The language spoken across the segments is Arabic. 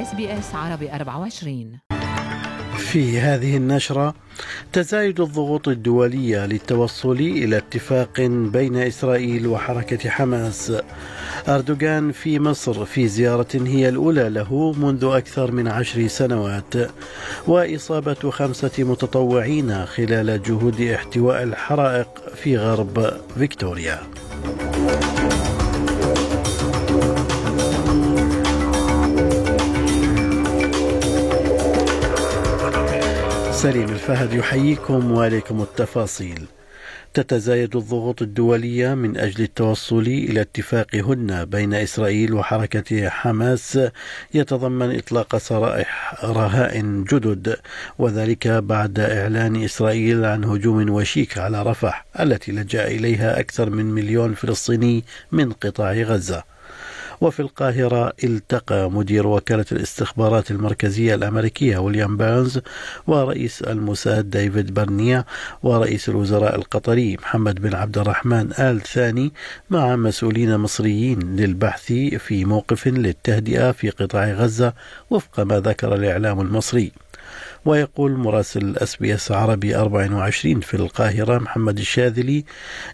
SBS عربي 24 في هذه النشرة تزايد الضغوط الدولية للتوصل إلى اتفاق بين إسرائيل وحركة حماس. أردوغان في مصر في زيارة هي الأولى له منذ أكثر من عشر سنوات وإصابة خمسة متطوعين خلال جهود احتواء الحرائق في غرب فيكتوريا. سليم الفهد يحييكم وعليكم التفاصيل. تتزايد الضغوط الدولية من أجل التوصل إلى اتفاق هدنة بين إسرائيل وحركة حماس يتضمن إطلاق سرائح رهائن جدد وذلك بعد إعلان إسرائيل عن هجوم وشيك على رفح التي لجأ إليها أكثر من مليون فلسطيني من قطاع غزة. وفي القاهرة التقى مدير وكالة الاستخبارات المركزية الأمريكية ويليام بيرنز ورئيس الموساد ديفيد برنيع ورئيس الوزراء القطري محمد بن عبد الرحمن آل ثاني مع مسؤولين مصريين للبحث في موقف للتهدئة في قطاع غزة وفق ما ذكر الإعلام المصري. ويقول مراسل SBS عربي 24 في القاهرة محمد الشاذلي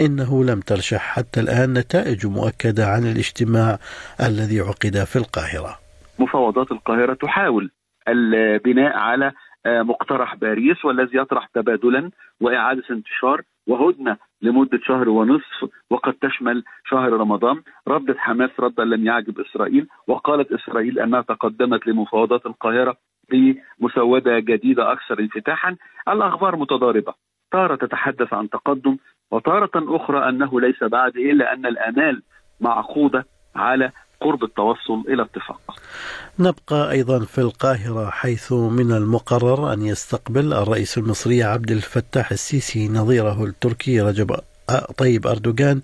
إنه لم ترشح حتى الآن نتائج مؤكدة عن الاجتماع الذي عقد في القاهرة. مفاوضات القاهرة تحاول البناء على مقترح باريس والذي يطرح تبادلا وإعادة انتشار وهدنة لمدة شهر ونصف وقد تشمل شهر رمضان. ردت حماس ردا لم يعجب إسرائيل وقالت إسرائيل أنها تقدمت لمفاوضات القاهرة بمسودة جديدة أكثر انفتاحا الأخبار متضاربة. تارة تتحدث عن تقدم وتارة أخرى أنه ليس بعد إلا أن الآمال معقودة على قرب التوصل إلى اتفاق. نبقى أيضا في القاهرة حيث من المقرر أن يستقبل الرئيس المصري عبد الفتاح السيسي نظيره التركي رجب طيب أردوغان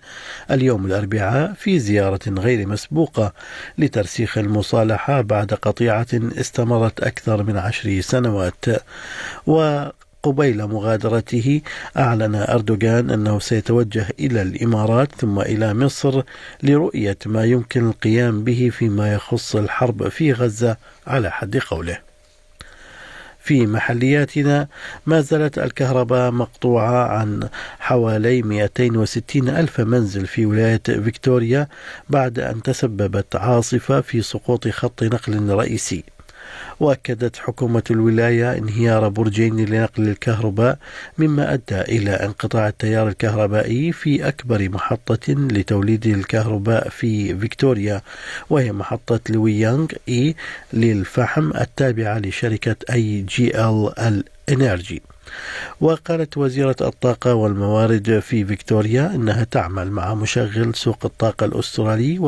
اليوم الأربعاء في زيارة غير مسبوقة لترسيخ المصالحة بعد قطيعة استمرت أكثر من عشر سنوات. و قبيل مغادرته أعلن أردوغان أنه سيتوجه إلى الإمارات ثم إلى مصر لرؤية ما يمكن القيام به فيما يخص الحرب في غزة على حد قوله. في محلياتنا ما زالت الكهرباء مقطوعة عن حوالي 260 ألف منزل في ولاية فيكتوريا بعد أن تسببت عاصفة في سقوط خط نقل رئيسي. وأكدت حكومة الولاية انهيار برجين لنقل الكهرباء مما أدى إلى انقطاع التيار الكهربائي في أكبر محطة لتوليد الكهرباء في فيكتوريا وهي محطة Loy Yang A للفحم التابعة لشركة AGL ال Energy وقالت وزيرة الطاقة والموارد في فيكتوريا أنها تعمل مع مشغل سوق الطاقة الأسترالي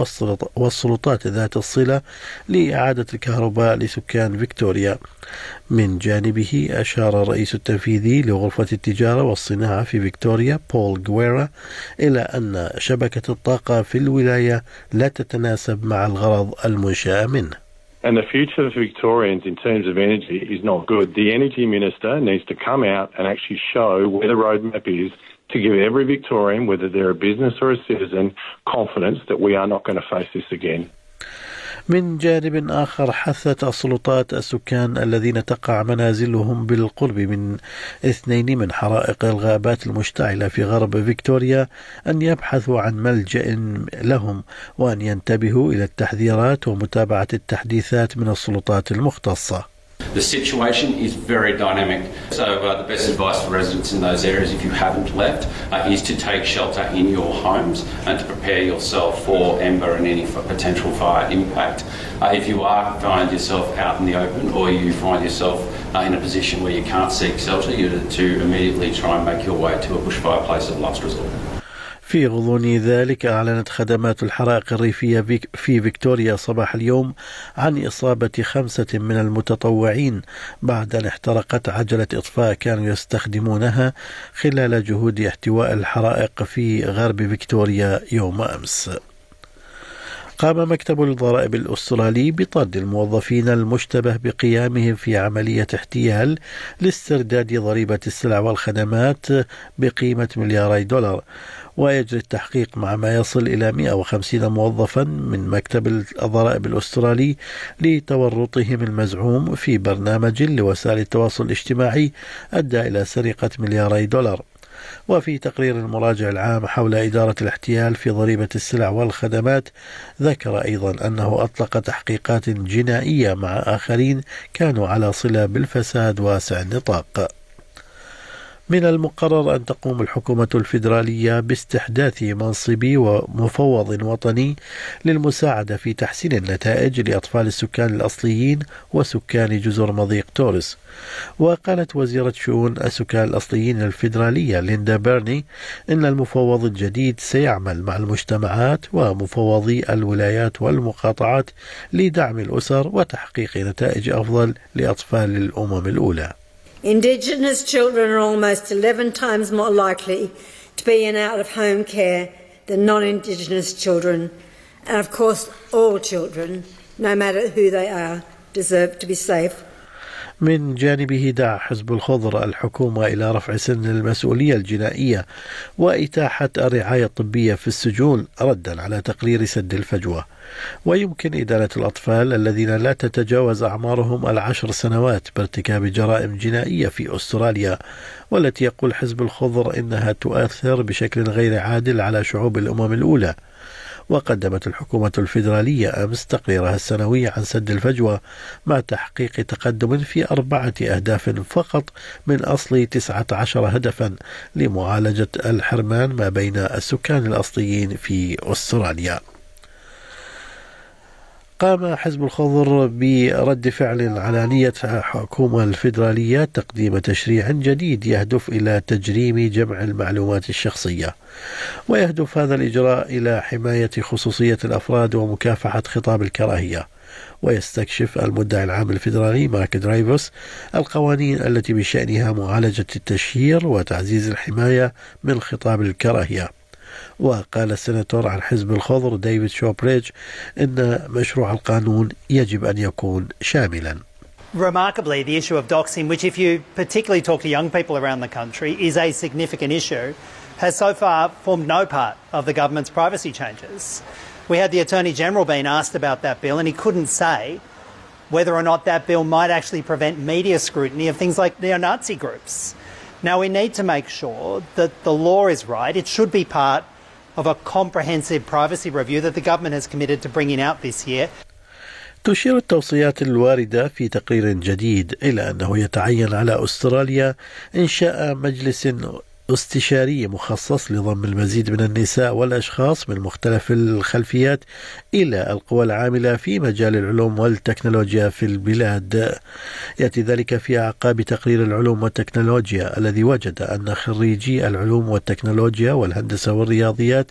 والسلطات ذات الصلة لإعادة الكهرباء لسكان فيكتوريا. من جانبه أشار الرئيس التنفيذي لغرفة التجارة والصناعة في فيكتوريا بول جويرا إلى أن شبكة الطاقة في الولاية لا تتناسب مع الغرض المنشأ منه. And the future of Victorians in terms of energy is not good. The Energy Minister needs to come out and actually show where the roadmap is to give every Victorian, whether they're a business or a citizen, confidence that we are not going to face this again. من جانب آخر حثت السلطات السكان الذين تقع منازلهم بالقرب من اثنين من حرائق الغابات المشتعلة في غرب فيكتوريا أن يبحثوا عن ملجأ لهم وأن ينتبهوا إلى التحذيرات ومتابعة التحديثات من السلطات المختصة. The situation is very dynamic. So, uh, the best advice for residents in those areas, if you haven't left, uh, is to take shelter in your homes and to prepare yourself for ember and any potential fire impact. Uh, if you are find yourself out in the open or you find yourself uh, in a position where you can't seek shelter, you to immediately try and make your way to a bushfire place of last resort. في غضون ذلك أعلنت خدمات الحرائق الريفية في فيكتوريا صباح اليوم عن إصابة خمسة من المتطوعين بعد أن احترقت عجلة إطفاء كانوا يستخدمونها خلال جهود احتواء الحرائق في غرب فيكتوريا يوم أمس. قام مكتب الضرائب الأسترالي بطرد الموظفين المشتبه بقيامهم في عملية احتيال لاسترداد ضريبة السلع والخدمات بقيمة ملياري دولار ويجري التحقيق مع ما يصل إلى 150 موظفا من مكتب الضرائب الأسترالي لتورطهم المزعوم في برنامج لوسائل التواصل الاجتماعي أدى إلى سرقة ملياري دولار. وفي تقرير المراجع العام حول إدارة الاحتيال في ضريبة السلع والخدمات ذكر أيضا أنه أطلق تحقيقات جنائية مع آخرين كانوا على صلة بالفساد واسع النطاق. من المقرر أن تقوم الحكومة الفيدرالية باستحداث منصب ومفوض وطني للمساعدة في تحسين النتائج لأطفال السكان الأصليين وسكان جزر مضيق تورس وقالت وزيرة شؤون السكان الأصليين الفيدرالية ليندا بيرني إن المفوض الجديد سيعمل مع المجتمعات ومفوضي الولايات والمقاطعات لدعم الأسر وتحقيق نتائج أفضل لأطفال الأمم الأولى. Indigenous children are almost 11 times more likely to be in out of home care than non Indigenous children. And of course, all children, no matter who they are, deserve to be safe من جانبه دعا حزب الخضر الحكومة إلى رفع سن المسؤولية الجنائية وإتاحة الرعاية الطبية في السجون ردا على تقرير سد الفجوة. ويمكن إدانة الأطفال الذين لا تتجاوز أعمارهم العشر سنوات بارتكاب جرائم جنائية في أستراليا والتي يقول حزب الخضر إنها تؤثر بشكل غير عادل على شعوب الأمم الأولى. وقدمت الحكومة الفيدرالية أمس تقريرها السنوي عن سد الفجوة مع تحقيق تقدم في أربعة أهداف فقط من أصل 19 هدفا لمعالجة الحرمان ما بين السكان الأصليين في أستراليا. قام حزب الخضر برد فعل على نية الحكومة الفيدرالية تقديم تشريع جديد يهدف إلى تجريم جمع المعلومات الشخصية. ويهدف هذا الإجراء إلى حماية خصوصية الأفراد ومكافحة خطاب الكراهية. ويستكشف المدعي العام الفيدرالي مارك درايفوس القوانين التي بشأنها معالجة التشهير وتعزيز الحماية من خطاب الكراهية. وقال السناتور عن حزب الخضر ديفيد شوبريج إن مشروع القانون يجب أن يكون شاملا Remarkably, the issue of doxing, which if you particularly talk to young people around the country is a significant issue, has so far formed no part of the government's privacy changes. We had the Attorney General being asked about that bill, and he couldn't say whether or not that bill might actually prevent media scrutiny of things like neo Nazi groups. Now, we need to make sure that the law is right. It should be part of a comprehensive privacy review that the government has committed to bringing out this year. تشير التوصيات الواردة في تقرير جديد إلى أنه يتعين على أستراليا إنشاء مجلس استشاري مخصص لضم المزيد من النساء والأشخاص من مختلف الخلفيات إلى القوى العاملة في مجال العلوم والتكنولوجيا في البلاد. يأتي ذلك في أعقاب تقرير العلوم والتكنولوجيا الذي وجد أن خريجي العلوم والتكنولوجيا والهندسة والرياضيات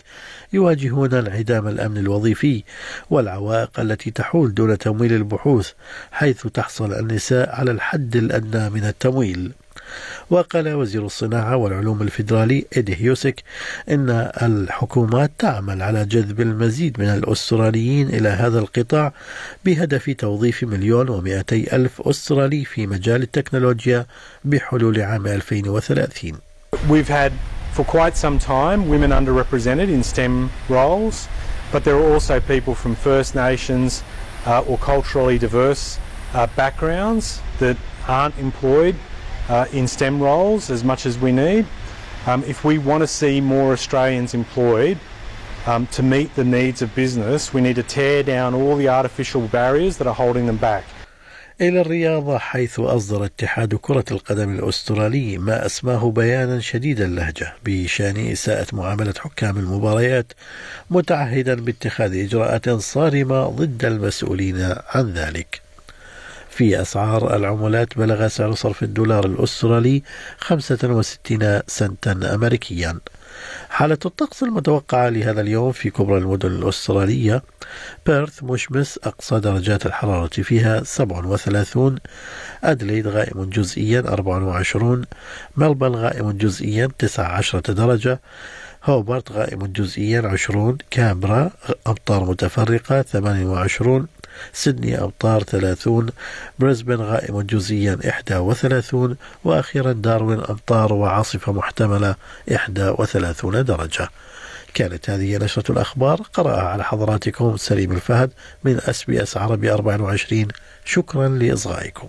يواجهون انعدام الأمن الوظيفي والعوائق التي تحول دون تمويل البحوث حيث تحصل النساء على الحد الأدنى من التمويل. وقال وزير الصناعة والعلوم الفيدرالي إيدي هيوسك إن الحكومات تعمل على جذب المزيد من الأستراليين إلى هذا القطاع بهدف توظيف مليون ومئتي ألف أسترالي في مجال التكنولوجيا بحلول عام 2030 We've had for quite some time women underrepresented in STEM roles, but there are also people from First Nations uh, or culturally diverse uh, backgrounds that aren't employed uh, in STEM roles as much as we need. Um, if we want to see more Australians employed um, to meet the needs of business, we need to tear down all the artificial barriers that are holding them back. إلى الرياضة حيث أصدر اتحاد كرة القدم الأسترالي ما أسماه بيانا شديد اللهجة بشأن إساءة معاملة حكام المباريات متعهدا باتخاذ إجراءات صارمة ضد المسؤولين عن ذلك. في أسعار العملات بلغ سعر صرف الدولار الأسترالي 65 سنتا أمريكيا. حالة الطقس المتوقعة لهذا اليوم في كبرى المدن الأسترالية بيرث مشمس أقصى درجات الحرارة فيها 37 أدليد غائم جزئيا 24 ملبن غائم جزئيا 19 درجة هوبرت غائم جزئيا 20 كامبرا أمطار متفرقة 28 سيدني أمطار 30 بريسبن غائم جزئيا 31 وأخيرا داروين أمطار وعاصفة محتملة 31 درجة. كانت هذه نشرة الأخبار قرأها على حضراتكم سليم الفهد من أس بي أس عربي 24 شكرا لإصغائكم.